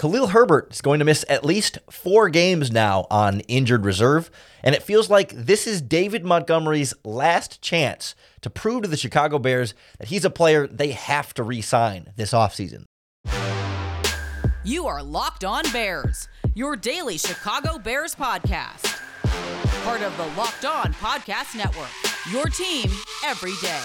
Khalil Herbert is going to miss at least four games now on injured reserve, and it feels like this is David Montgomery's last chance to prove to the Chicago Bears that he's a player they have to re sign this offseason. You are Locked On Bears, your daily Chicago Bears podcast. Part of the Locked On Podcast Network, your team every day.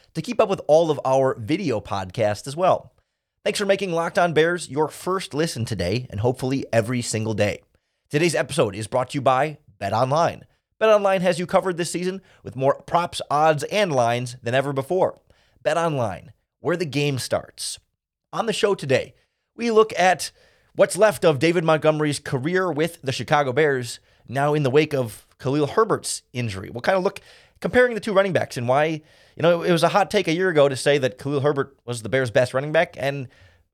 to keep up with all of our video podcasts as well. Thanks for making Locked On Bears your first listen today and hopefully every single day. Today's episode is brought to you by Bet Online. Bet Online has you covered this season with more props, odds, and lines than ever before. Bet Online, where the game starts. On the show today, we look at what's left of David Montgomery's career with the Chicago Bears now in the wake of Khalil Herbert's injury. We'll kind of look comparing the two running backs and why, you know, it was a hot take a year ago to say that Khalil Herbert was the Bears' best running back and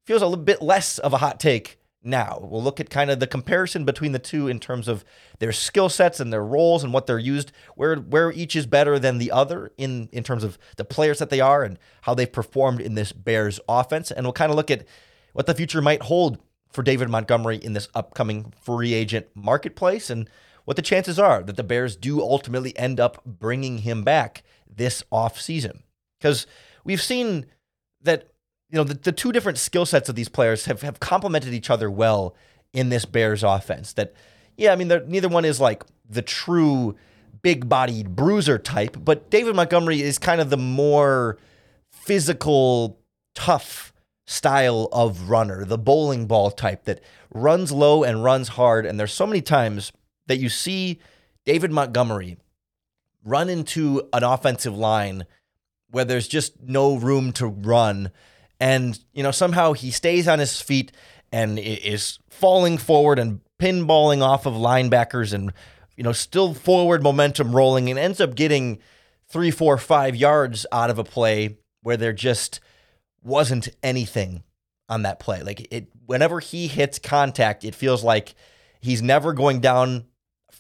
feels a little bit less of a hot take now. We'll look at kind of the comparison between the two in terms of their skill sets and their roles and what they're used, where where each is better than the other in in terms of the players that they are and how they've performed in this Bears offense. And we'll kind of look at what the future might hold for David Montgomery in this upcoming free agent marketplace and what the chances are that the Bears do ultimately end up bringing him back this offseason. Because we've seen that you know the, the two different skill sets of these players have, have complemented each other well in this Bears offense. That yeah, I mean neither one is like the true big bodied bruiser type, but David Montgomery is kind of the more physical, tough style of runner, the bowling ball type that runs low and runs hard. And there's so many times that you see David Montgomery run into an offensive line where there's just no room to run. And, you know, somehow he stays on his feet and is falling forward and pinballing off of linebackers and, you know, still forward momentum rolling and ends up getting three, four, five yards out of a play where there just wasn't anything on that play. Like it, whenever he hits contact, it feels like he's never going down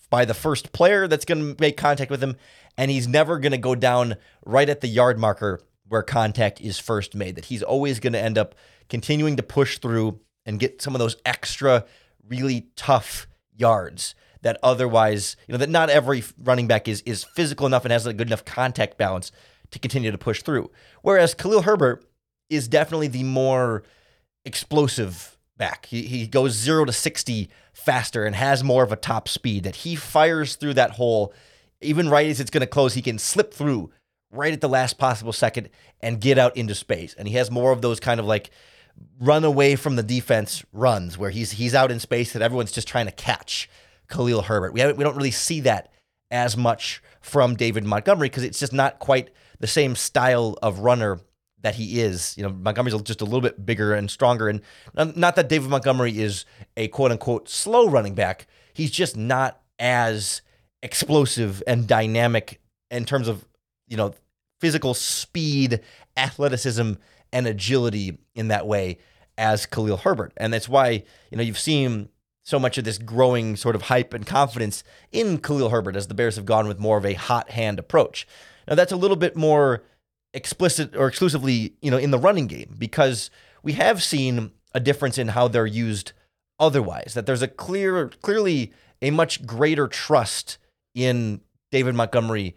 by the first player that's going to make contact with him, and he's never going to go down right at the yard marker where contact is first made. That he's always going to end up continuing to push through and get some of those extra, really tough yards that otherwise, you know, that not every running back is is physical enough and has a good enough contact balance to continue to push through. Whereas Khalil Herbert is definitely the more explosive back. He, he goes zero to 60 faster and has more of a top speed that he fires through that hole. Even right as it's going to close, he can slip through right at the last possible second and get out into space. And he has more of those kind of like run away from the defense runs where he's he's out in space that everyone's just trying to catch Khalil Herbert. We haven't, we don't really see that as much from David Montgomery because it's just not quite the same style of runner that he is. You know, Montgomery's just a little bit bigger and stronger. And um, not that David Montgomery is a quote unquote slow running back, he's just not as explosive and dynamic in terms of, you know, physical speed, athleticism, and agility in that way as Khalil Herbert. And that's why, you know, you've seen so much of this growing sort of hype and confidence in Khalil Herbert as the Bears have gone with more of a hot hand approach. Now, that's a little bit more explicit or exclusively, you know, in the running game because we have seen a difference in how they're used otherwise. That there's a clear, clearly a much greater trust in David Montgomery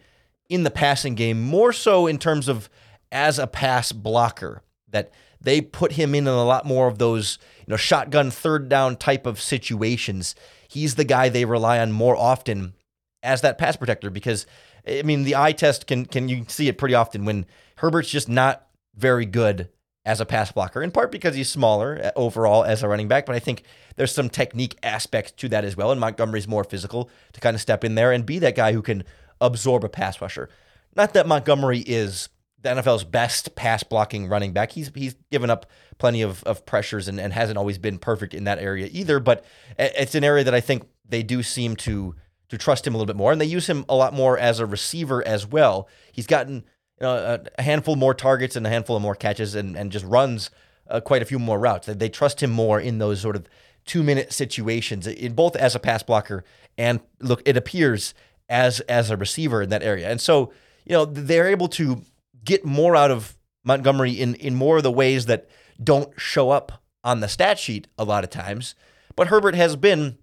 in the passing game, more so in terms of as a pass blocker. That they put him in, in a lot more of those, you know, shotgun third down type of situations. He's the guy they rely on more often as that pass protector because I mean, the eye test can can you see it pretty often when Herbert's just not very good as a pass blocker, in part because he's smaller uh, overall as a running back, but I think there's some technique aspects to that as well. And Montgomery's more physical to kind of step in there and be that guy who can absorb a pass rusher. Not that Montgomery is the NFL's best pass blocking running back. He's he's given up plenty of, of pressures and, and hasn't always been perfect in that area either. But it's an area that I think they do seem to to trust him a little bit more, and they use him a lot more as a receiver as well. He's gotten you know, a handful more targets and a handful of more catches, and and just runs uh, quite a few more routes. They, they trust him more in those sort of two minute situations, in both as a pass blocker and look, it appears as as a receiver in that area, and so you know they're able to get more out of Montgomery in in more of the ways that don't show up on the stat sheet a lot of times. But Herbert has been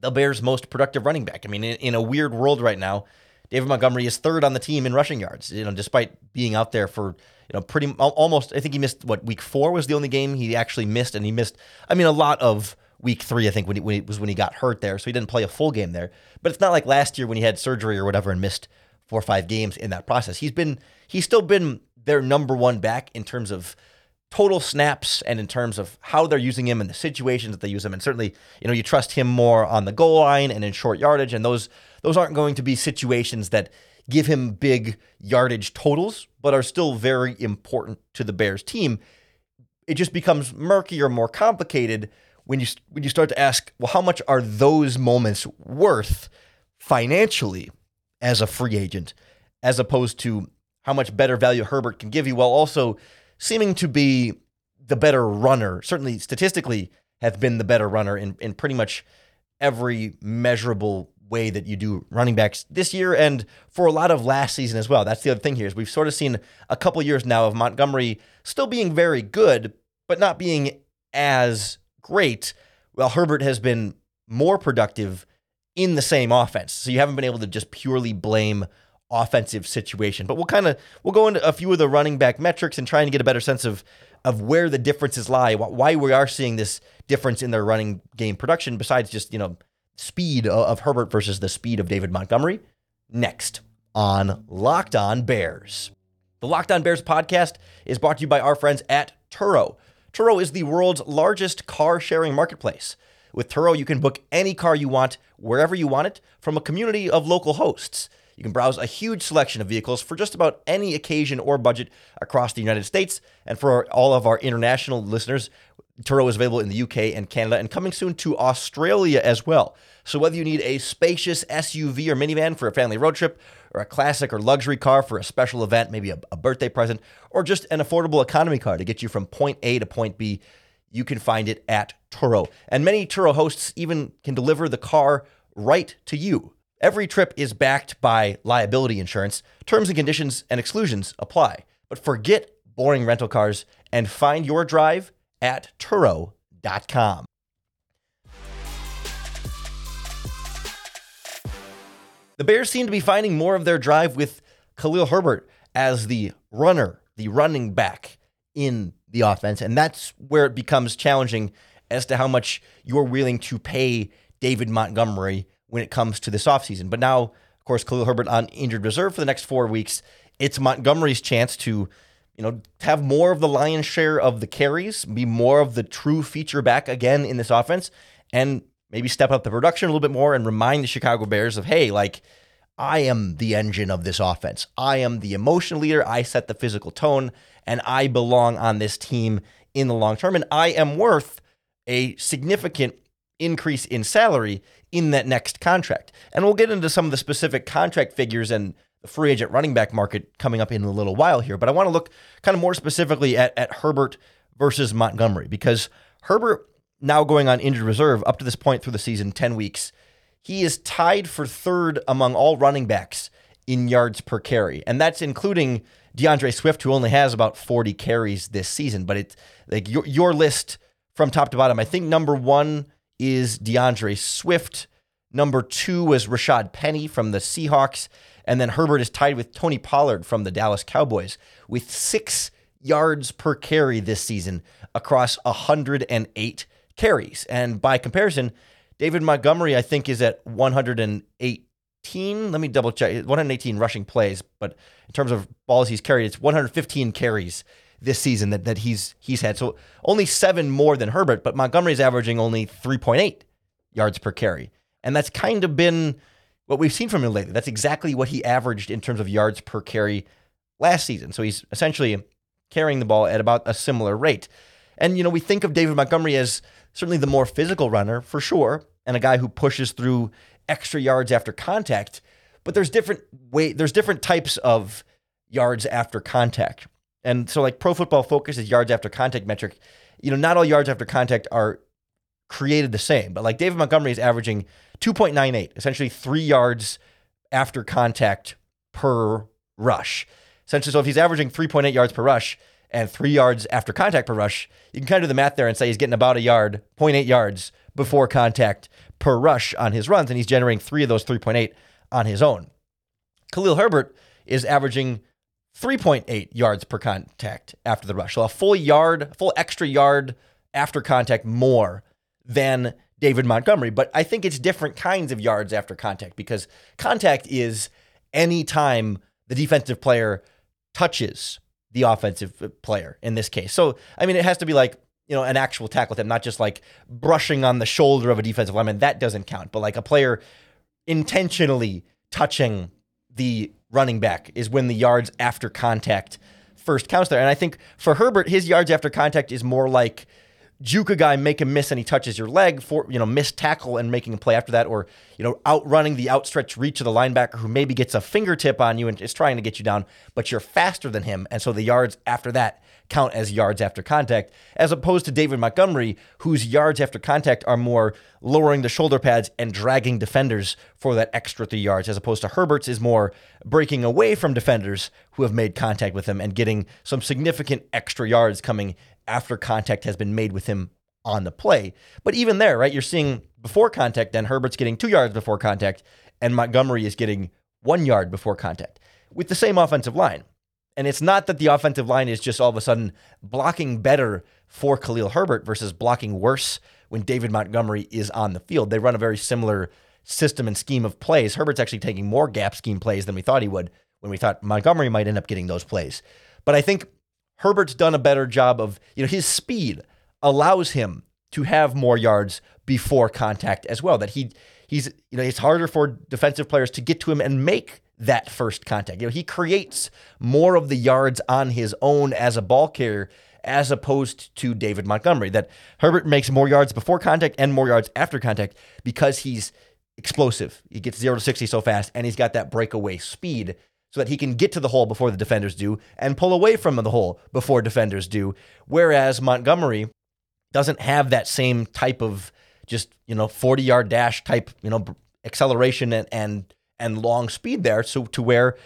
the Bears' most productive running back. I mean, in, in, a weird world right now, David Montgomery is third on the team in rushing yards. You know, despite being out there for you know pretty almost. I think he missed what week four was the only game he actually missed, and he missed. I mean, a lot of week three. I think when, he, when it was when he got hurt there, so he didn't play a full game there. But it's not like last year when he had surgery or whatever and missed four or five games in that process. He's been he's still been their number one back in terms of total snaps and in terms of how they're using him and the situations that they use him. And certainly, you know, you trust him more on the goal line and in short yardage. And those those aren't going to be situations that give him big yardage totals, but are still very important to the Bears team. It just becomes murkier, more complicated when you when you start to ask, well, how much are those moments worth financially as a free agent, as opposed to how much better value Herbert can give you, while also seeming to be the better runner, certainly statistically have been the better runner in, in pretty much every measurable way that you do running backs this year and for a lot of last season as well. That's the other thing here is we've sort of seen a couple years now of Montgomery still being very good, but not being as great. Well, Herbert has been more productive in the same offense. So you haven't been able to just purely blame offensive situation. But we'll kind of we'll go into a few of the running back metrics and trying to get a better sense of of where the differences lie, why we are seeing this difference in their running game production besides just, you know, speed of Herbert versus the speed of David Montgomery. Next on Locked On Bears. The Locked On Bears podcast is brought to you by our friends at Turo. Turo is the world's largest car sharing marketplace. With Turo, you can book any car you want, wherever you want it, from a community of local hosts. You can browse a huge selection of vehicles for just about any occasion or budget across the United States. And for all of our international listeners, Turo is available in the UK and Canada and coming soon to Australia as well. So whether you need a spacious SUV or minivan for a family road trip, or a classic or luxury car for a special event, maybe a, a birthday present, or just an affordable economy car to get you from point A to point B, you can find it at Turo. And many Turo hosts even can deliver the car right to you. Every trip is backed by liability insurance. Terms and conditions and exclusions apply. But forget boring rental cars and find your drive at Turo.com. The Bears seem to be finding more of their drive with Khalil Herbert as the runner, the running back in the offense. And that's where it becomes challenging as to how much you're willing to pay David Montgomery when it comes to this offseason. But now, of course, Khalil Herbert on injured reserve for the next four weeks. It's Montgomery's chance to, you know, have more of the lion's share of the carries, be more of the true feature back again in this offense, and maybe step up the production a little bit more and remind the Chicago Bears of, hey, like, I am the engine of this offense. I am the emotional leader. I set the physical tone, and I belong on this team in the long term. And I am worth a significant increase in salary in that next contract. And we'll get into some of the specific contract figures and the free agent running back market coming up in a little while here. But I want to look kind of more specifically at, at Herbert versus Montgomery because Herbert, now going on injured reserve up to this point through the season, 10 weeks, he is tied for third among all running backs in yards per carry. And that's including D'Andre Swift, who only has about 40 carries this season. But it's like your, your list from top to bottom. I think number one is D'Andre Swift. Number two was Rashad Penny from the Seahawks. And then Herbert is tied with Tony Pollard from the Dallas Cowboys with six yards per carry this season across 108 carries. And by comparison, David Montgomery, I think, is at 118. Let me double check. 118 rushing plays, but in terms of balls he's carried, it's 115 carries this season that, that he's he's had. So only seven more than Herbert, but Montgomery's averaging only 3.8 yards per carry. And that's kind of been what we've seen from him lately. That's exactly what he averaged in terms of yards per carry last season. So he's essentially carrying the ball at about a similar rate. And, you know, we think of David Montgomery as certainly the more physical runner for sure, and a guy who pushes through extra yards after contact. But there's different way there's different types of yards after contact. And so like pro football focus is yards after contact metric. You know, not all yards after contact are created the same, but like David Montgomery is averaging 2.98, essentially three yards after contact per rush. Essentially, so if he's averaging 3.8 yards per rush and three yards after contact per rush, you can kind of do the math there and say he's getting about a yard, 0.8 yards before contact per rush on his runs, and he's generating three of those 3.8 on his own. Khalil Herbert is averaging 3.8 yards per contact after the rush. So a full yard, full extra yard after contact more than David Montgomery. But I think it's different kinds of yards after contact because contact is any time the defensive player touches the offensive player in this case. So, I mean, it has to be like, you know, an actual tackle him, not just like brushing on the shoulder of a defensive lineman. That doesn't count. But like a player intentionally touching the running back is when the yards after contact first counts there. And I think for Herbert, his yards after contact is more like juke a guy, make him miss, and he touches your leg for you know miss tackle and making a play after that, or you know outrunning the outstretched reach of the linebacker who maybe gets a fingertip on you and is trying to get you down, but you're faster than him, and so the yards after that count as yards after contact, as opposed to David Montgomery, whose yards after contact are more lowering the shoulder pads and dragging defenders for that extra three yards, as opposed to Herbert's is more breaking away from defenders who have made contact with him and getting some significant extra yards coming after contact has been made with him on the play. But even there, right, you're seeing before contact, then Herbert's getting two yards before contact, and Montgomery is getting one yard before contact with the same offensive line. And it's not that the offensive line is just all of a sudden blocking better for Khalil Herbert versus blocking worse when David Montgomery is on the field. They run a very similar system and scheme of plays. Herbert's actually taking more gap scheme plays than we thought he would when we thought Montgomery might end up getting those plays. But I think Herbert's done a better job of, you know, his speed allows him to have more yards before contact as well. That he he's you know, it's harder for defensive players to get to him and make that first contact. You know, he creates more of the yards on his own as a ball carrier as opposed to David Montgomery. That Herbert makes more yards before contact and more yards after contact because he's explosive. He gets 0 to 60 so fast and he's got that breakaway speed so that he can get to the hole before the defenders do and pull away from the hole before defenders do. Whereas Montgomery doesn't have that same type of just, you know, 40 yard dash type, you know, acceleration and, and, and long speed there. So to where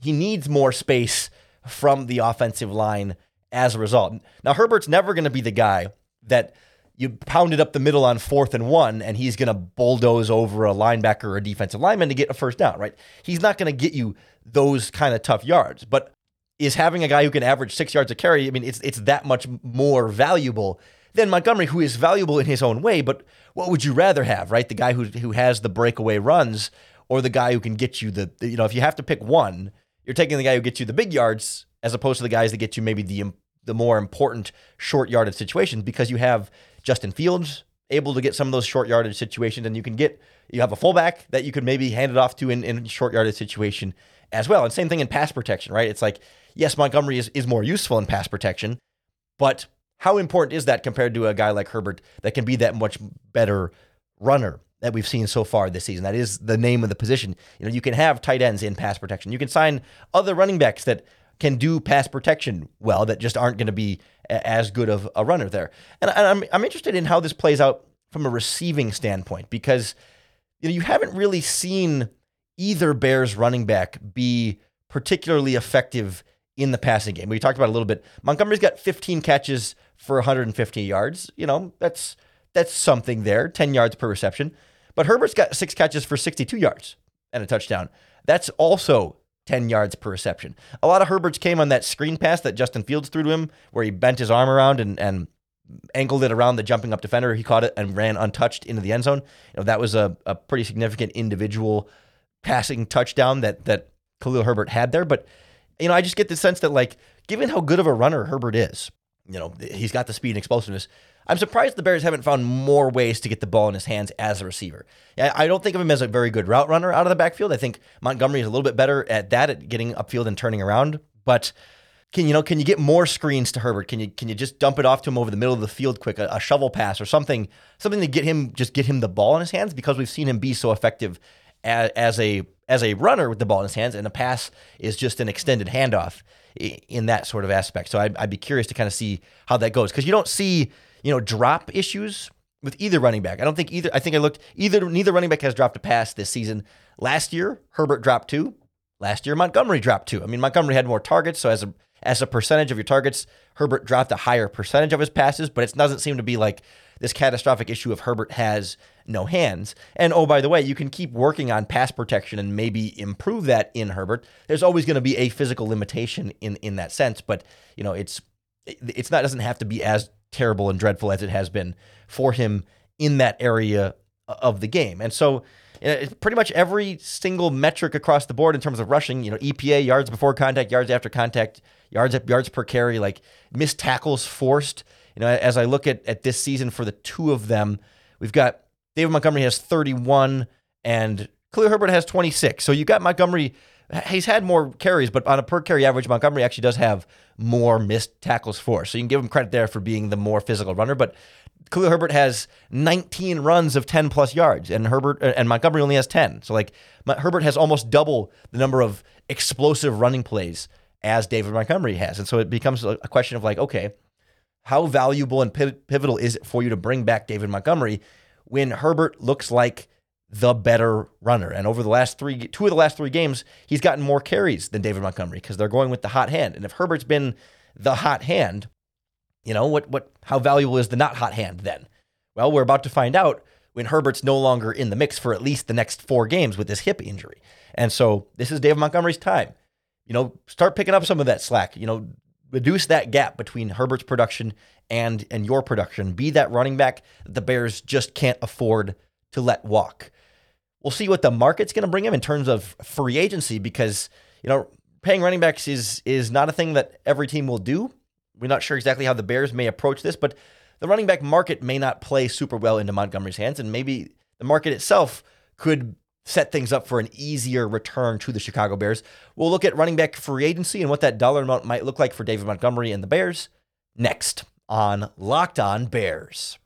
he needs more space from the offensive line as a result. Now, Herbert's never going to be the guy that you pounded up the middle on fourth and one, and he's going to bulldoze over a linebacker or a defensive lineman to get a first down, right? He's not going to get you those kind of tough yards. But is having a guy who can average six yards a carry, I mean, it's it's that much more valuable than Montgomery, who is valuable in his own way. But what would you rather have, right? The guy who who has the breakaway runs, or the guy who can get you the, you know, if you have to pick one, you're taking the guy who gets you the big yards as opposed to the guys that get you maybe the the more important short yarded situations because you have Justin Fields able to get some of those short yardage situations, and you can get you have a fullback that you could maybe hand it off to in, in short yardage situation as well. And same thing in pass protection, right? It's like yes, Montgomery is, is more useful in pass protection, but how important is that compared to a guy like Herbert that can be that much better runner that we've seen so far this season? That is the name of the position. You know, you can have tight ends in pass protection. You can sign other running backs that can do pass protection well that just aren't going to be as good of a runner there. And I'm, I'm interested in how this plays out from a receiving standpoint because you know you haven't really seen either Bears running back be particularly effective in the passing game. We talked about a little bit. Montgomery's got 15 catches for 150 yards. You know, that's that's something there, 10 yards per reception. But Herbert's got six catches for 62 yards and a touchdown. That's also 10 yards per reception. A lot of Herbert's came on that screen pass that Justin Fields threw to him, where he bent his arm around and, and angled it around the jumping up defender. He caught it and ran untouched into the end zone. You know, that was a, a pretty significant individual passing touchdown that that Khalil Herbert had there. But, you know, I just get the sense that, like, given how good of a runner Herbert is, you know, he's got the speed and explosiveness. I'm surprised the Bears haven't found more ways to get the ball in his hands as a receiver. I don't think of him as a very good route runner out of the backfield. I think Montgomery is a little bit better at that, at getting upfield and turning around. But can you know can you get more screens to Herbert? Can you can you just dump it off to him over the middle of the field quick, a, a, shovel pass or something something to get him just get him the ball in his hands because we've seen him be so effective as, as a as a runner with the ball in his hands, and a pass is just an extended handoff in that sort of aspect. So I'd, I'd be curious to kind of see how that goes because you don't see you know drop issues with either running back. I don't think either. I think I looked either neither running back has dropped a pass this season. Last year Herbert dropped two. Last year Montgomery dropped two. I mean Montgomery had more targets, so as a as a percentage of your targets, Herbert dropped a higher percentage of his passes, but it doesn't seem to be like this catastrophic issue of Herbert has no hands. And oh, by the way, you can keep working on pass protection and maybe improve that in Herbert. There's always going to be a physical limitation in in that sense, but you know, it's it's not doesn't have to be as terrible and dreadful as it has been for him in that area of the game. And so uh, pretty much every single metric across the board in terms of rushing, you know, EPA, yards before contact, yards after contact, yards yards per carry, like missed tackles forced. You know, as I look at at this season for the two of them, we've got David Montgomery has 31 and Khalil Herbert has 26. So you've got Montgomery. He's had more carries, but on a per carry average, Montgomery actually does have more missed tackles for. So you can give him credit there for being the more physical runner. But Khalil Herbert has 19 runs of 10 plus yards, and Herbert uh, and Montgomery only has 10. So like Herbert has almost double the number of explosive running plays as David Montgomery has. And so it becomes a question of like, okay, how valuable and pivotal is it for you to bring back David Montgomery when Herbert looks like the better runner? And over the last three, two of the last three games, he's gotten more carries than David Montgomery because they're going with the hot hand. And if Herbert's been the hot hand, you know what? What? How valuable is the not hot hand then? Well, we're about to find out when Herbert's no longer in the mix for at least the next four games with this hip injury. And so this is David Montgomery's time you know, start picking up some of that slack. You know, reduce that gap between Herbert's production and and your production. Be that running back that the Bears just can't afford to let walk. We'll see what the market's going to bring him in terms of free agency because you know paying running backs is is not a thing that every team will do. We're not sure exactly how the Bears may approach this, but the running back market may not play super well into Montgomery's hands, and maybe the market itself could set things up for an easier return to the Chicago Bears. We'll look at running back free agency and what that dollar amount might look like for David Montgomery and the Bears next on Locked On Bears.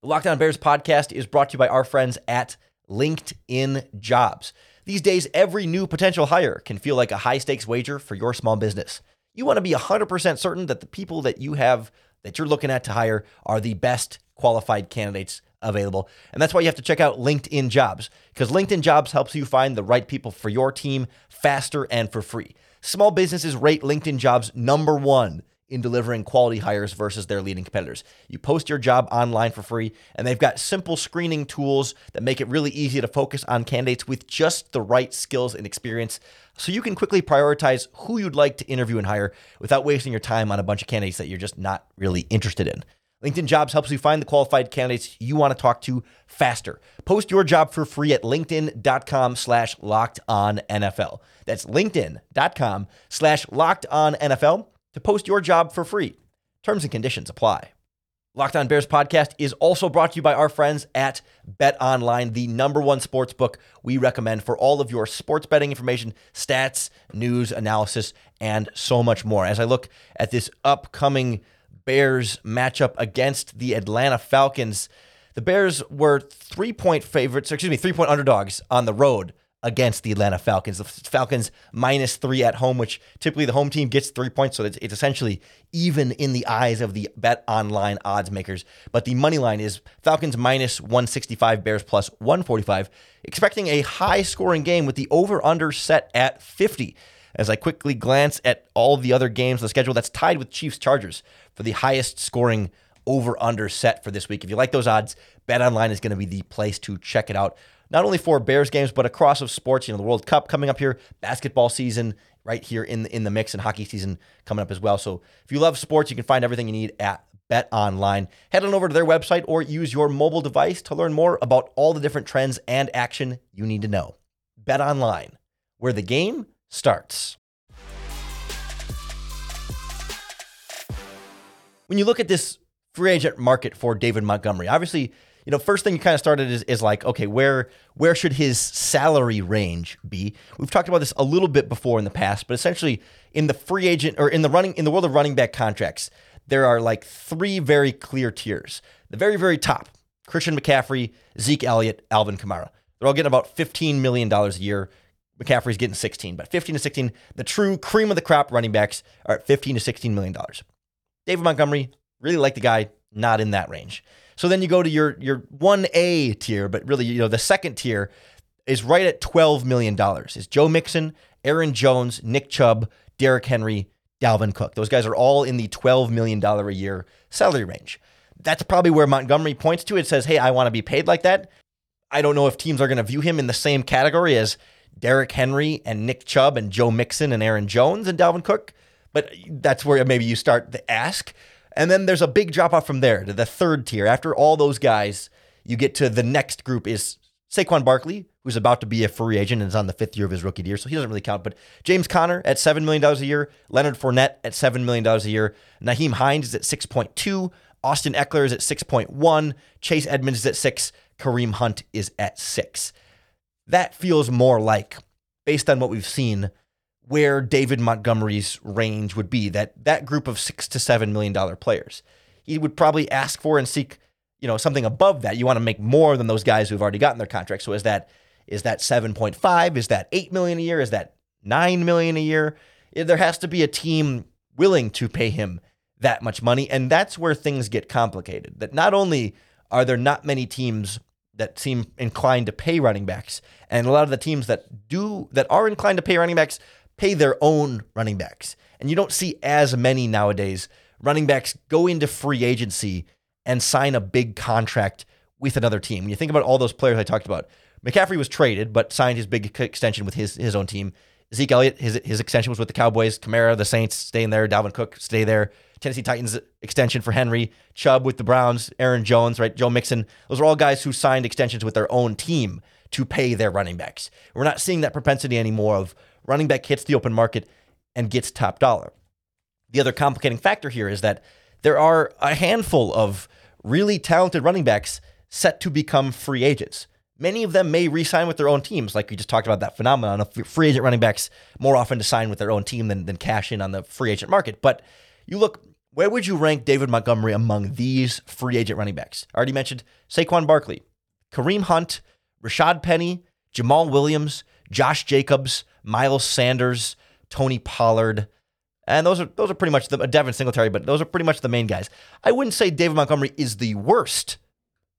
The Locked On Bears podcast is brought to you by our friends at LinkedIn Jobs. These days, every new potential hire can feel like a high stakes wager for your small business. You want to be 100% certain that the people that you have that you're looking at to hire are the best qualified candidates available. And that's why you have to check out LinkedIn Jobs, because LinkedIn Jobs helps you find the right people for your team faster and for free. Small businesses rate LinkedIn Jobs number one in delivering quality hires versus their leading competitors. You post your job online for free, and they've got simple screening tools that make it really easy to focus on candidates with just the right skills and experience so you can quickly prioritize who you'd like to interview and hire without wasting your time on a bunch of candidates that you're just not really interested in. LinkedIn Jobs helps you find the qualified candidates you want to talk to faster. Post your job for free at linkedin.com slash locked on NFL. That's linkedin.com slash locked on NFL to post your job for free. Terms and conditions apply. Locked On Bears podcast is also brought to you by our friends at Bet Online, the number one sports book we recommend for all of your sports betting information, stats, news, analysis, and so much more. As I look at this upcoming Bears matchup against the Atlanta Falcons. The Bears were three point favorites, excuse me, three point underdogs on the road against the Atlanta Falcons. The Falcons minus three at home, which typically the home team gets three points, so it's, it's essentially even in the eyes of the bet online odds makers. But the money line is Falcons minus 165, Bears plus 145, expecting a high scoring game with the over under set at 50 as I quickly glance at all the other games on the schedule that's tied with Chiefs Chargers for the highest scoring over under set for this week. If you like those odds, Bet Online is going to be the place to check it out. Not only for Bears games, but across of sports. You know, the World Cup coming up here, basketball season right here in the, in the mix, and hockey season coming up as well. So if you love sports, you can find everything you need at Bet Online. Head on over to their website or use your mobile device to learn more about all the different trends and action you need to know. Bet Online, where the game starts. When you look at this free agent market for David Montgomery, obviously, you know, first thing you kind of started is, is like, okay, where where should his salary range be? We've talked about this a little bit before in the past, but essentially in the free agent or in the running in the world of running back contracts, there are like three very clear tiers. The very, very top, Christian McCaffrey, Zeke Elliott, Alvin Kamara. They're all getting about $15 million a year. McCaffrey's getting 16, but 15 to 16, the true cream of the crop running backs are at 15 to 16 million dollars. David Montgomery, really like the guy, not in that range. So then you go to your your 1A tier, but really, you know, the second tier is right at $12 million. Is Joe Mixon, Aaron Jones, Nick Chubb, Derrick Henry, Dalvin Cook. Those guys are all in the $12 million a year salary range. That's probably where Montgomery points to. It says, hey, I want to be paid like that. I don't know if teams are going to view him in the same category as Derrick Henry and Nick Chubb and Joe Mixon and Aaron Jones and Dalvin Cook, but that's where maybe you start the ask. And then there's a big drop off from there to the third tier. After all those guys, you get to the next group is Saquon Barkley, who's about to be a free agent and is on the fifth year of his rookie year, so he doesn't really count. But James Conner at $7 million a year, Leonard Fournette at $7 million a year, Nyheim Hines is at 6.2, Austin Ekeler is at 6.1, Chase Edmonds is at 6, Kareem Hunt is at 6. That feels more like, based on what we've seen, where David Montgomery's range would be, that that group of 6 to 7 million dollar players. He would probably ask for and seek you know something above that. You want to make more than those guys who've already gotten their contract. So is that is that 7.5? Is that 8 million a year? Is that 9 million a year? There has to be a team willing to pay him that much money and that's where things get complicated. That not only are there not many teams that seem inclined to pay running backs and a lot of the teams that do that are inclined to pay running backs pay their own running backs. And you don't see as many nowadays running backs go into free agency and sign a big contract with another team. When you think about all those players I talked about, McCaffrey was traded, but signed his big extension with his his own team. Zeke Elliott, his his extension was with the Cowboys. Kamara, the Saints, staying there. Dalvin Cook, stay there. Tennessee Titans extension for Henry. Chubb with the Browns. Aaron Jones, right? Joe Mixon. Those are all guys who signed extensions with their own team to pay their running backs. We're not seeing that propensity anymore of running back hits the open market and gets top dollar. The other complicating factor here is that there are a handful of really talented running backs set to become free agents. Many of them may re-sign with their own teams, like we just talked about that phenomenon of free agent running backs more often to sign with their own team than, than cash in on the free agent market. But you look, where would you rank David Montgomery among these free agent running backs? I already mentioned Saquon Barkley, Kareem Hunt, Rashad Penny, Jamaal Williams, Josh Jacobs, Miles Sanders, Tony Pollard, and those are those are pretty much the uh, Devin Singletary, but those are pretty much the main guys. I wouldn't say David Montgomery is the worst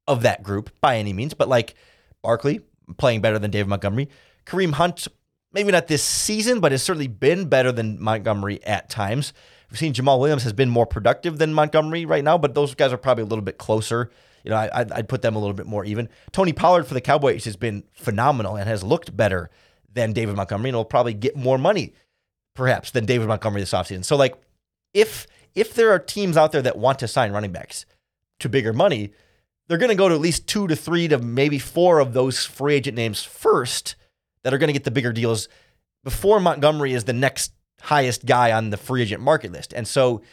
of that group by any means, but like Barkley playing better than David Montgomery, Kareem Hunt maybe not this season, but has certainly been better than Montgomery at times. We've seen Jamaal Williams has been more productive than Montgomery right now, but those guys are probably a little bit closer. You know, I, I'd put them a little bit more even. Tony Pollard for the Cowboys has been phenomenal and has looked better than David Montgomery, and will probably get more money perhaps than David Montgomery this offseason. So like if if there are teams out there that want to sign running backs to bigger money, they're going to go to at least 2 to 3 to maybe 4 of those free agent names first that are going to get the bigger deals before Montgomery is the next highest guy on the free agent market list. And so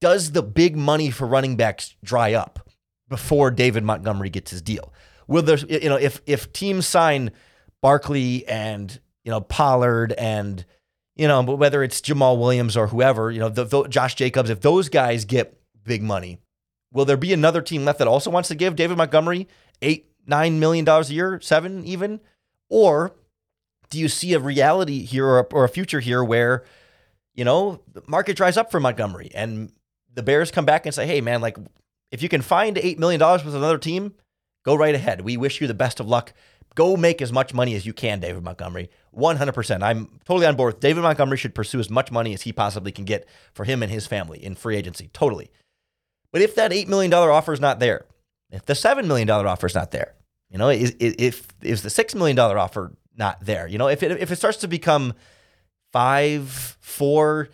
does the big money for running backs dry up before David Montgomery gets his deal? Will there you know if if teams sign Barkley and you know Pollard and you know, whether it's Jamaal Williams or whoever, you know, the, the, Josh Jacobs, if those guys get big money, will there be another team left that also wants to give David Montgomery eight, nine million dollars a year, seven even? Or do you see a reality here or a, or a future here where, you know, the market dries up for Montgomery and the Bears come back and say, hey, man, like if you can find $8 million with another team, go right ahead. We wish you the best of luck. Go make as much money as you can, David Montgomery. 100%. I'm totally on board. David Montgomery should pursue as much money as he possibly can get for him and his family in free agency. Totally. But if that $8 million offer is not there, if the $7 million offer is not there, you know, is, if is the $6 million offer not there, you know, if it, if it starts to become five, four,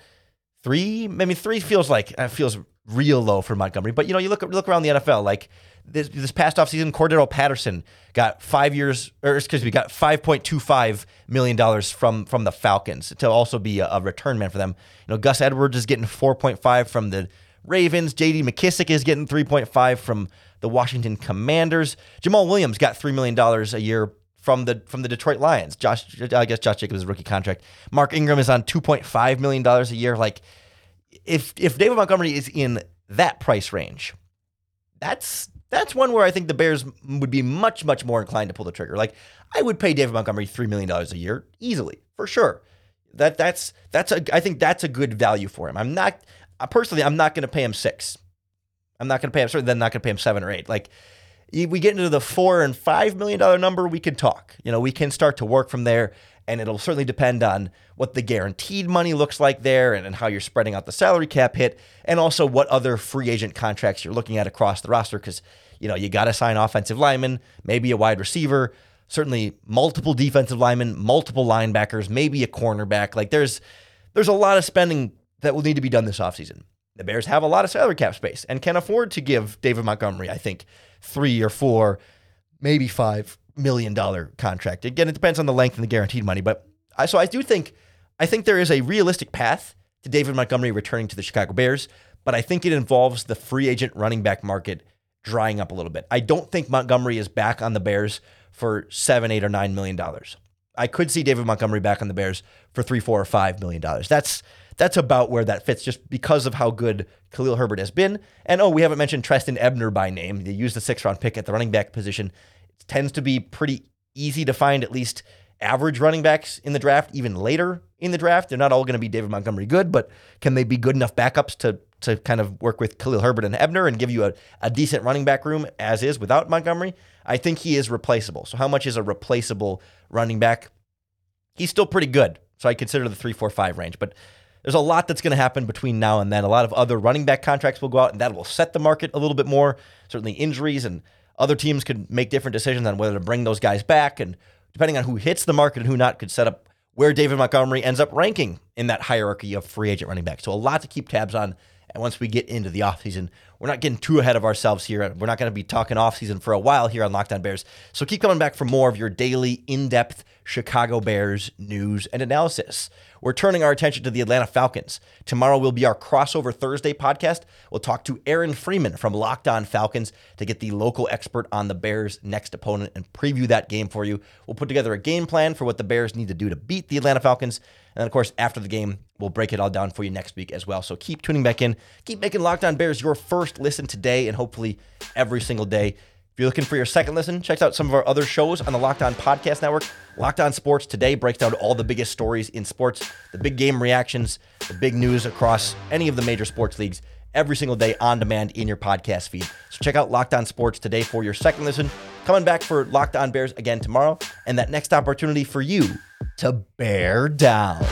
three, maybe three feels like, uh, feels real low for Montgomery. But, you know, you look, look around the NFL, like this, this past offseason, Cordarrelle Patterson got five years, or excuse me, got five point two five million dollars from from the Falcons to also be a, a, return man for them. You know, Gus Edwards is getting four point five from the Ravens. J.D. McKissic is getting three point five from the Washington Commanders. Jamaal Williams got $3 million a year from the from the Detroit Lions. Josh, I guess Josh Jacobs' rookie contract. Mark Ingram is on $2.5 million a year. Like, if if David Montgomery is in that price range, that's that's one where I think the Bears would be much, much more inclined to pull the trigger. Like I would pay David Montgomery three million dollars a year easily, for sure. That that's that's a I think that's a good value for him. I'm not uh, personally I'm not going to pay him six. I'm not going to pay him certainly then not going to pay him seven or eight. Like we get into the four and five million dollar number, we can talk. You know, we can start to work from there and it'll certainly depend on what the guaranteed money looks like there and, and how you're spreading out the salary cap hit and also what other free agent contracts you're looking at across the roster because you know you got to sign offensive linemen maybe a wide receiver certainly multiple defensive linemen multiple linebackers maybe a cornerback. Like there's there's a lot of spending that will need to be done this offseason. The bears have a lot of salary cap space and can afford to give david montgomery i think three or four maybe five million dollar contract. Again, it depends on the length and the guaranteed money, but I, so I do think I think there is a realistic path to David Montgomery returning to the Chicago Bears, but I think it involves the free agent running back market drying up a little bit. I don't think Montgomery is back on the Bears for seven, eight, or nine million dollars. I could see David Montgomery back on the Bears for three, four, or five million dollars. That's that's about where that fits, just because of how good Khalil Herbert has been. And oh, we haven't mentioned Trestan Ebner by name. They used the six round pick at the running back position tends to be pretty easy to find at least average running backs in the draft, even later in the draft. They're not all going to be David Montgomery good, but can they be good enough backups to to kind of work with Khalil Herbert and Ebner and give you a, a decent running back room as is without Montgomery? I think he is replaceable. So how much is a replaceable running back? He's still pretty good. So I consider the three, four, five range. But there's a lot that's going to happen between now and then. A lot of other running back contracts will go out, and that will set the market a little bit more. Certainly injuries and other teams could make different decisions on whether to bring those guys back. And depending on who hits the market and who not, could set up where David Montgomery ends up ranking in that hierarchy of free agent running backs. So a lot to keep tabs on. And once we get into the offseason, we're not getting too ahead of ourselves here. We're not going to be talking offseason for a while here on Locked On Bears. So keep coming back for more of your daily in depth Chicago Bears news and analysis. We're turning our attention to the Atlanta Falcons. Tomorrow will be our crossover Thursday podcast. We'll talk to Aaron Freeman from Locked On Falcons to get the local expert on the Bears' next opponent and preview that game for you. We'll put together a game plan for what the Bears need to do to beat the Atlanta Falcons. And then, of course, after the game, we'll break it all down for you next week as well. So keep tuning back in. Keep making Locked On Bears your first listen today and hopefully every single day. If you're looking for your second listen, check out some of our other shows on the Locked On Podcast Network. Locked On Sports today breaks down all the biggest stories in sports, the big game reactions, the big news across any of the major sports leagues every single day on demand in your podcast feed. So check out Locked On Sports today for your second listen. Coming back for Locked On Bears again tomorrow, and that next opportunity for you to bear down.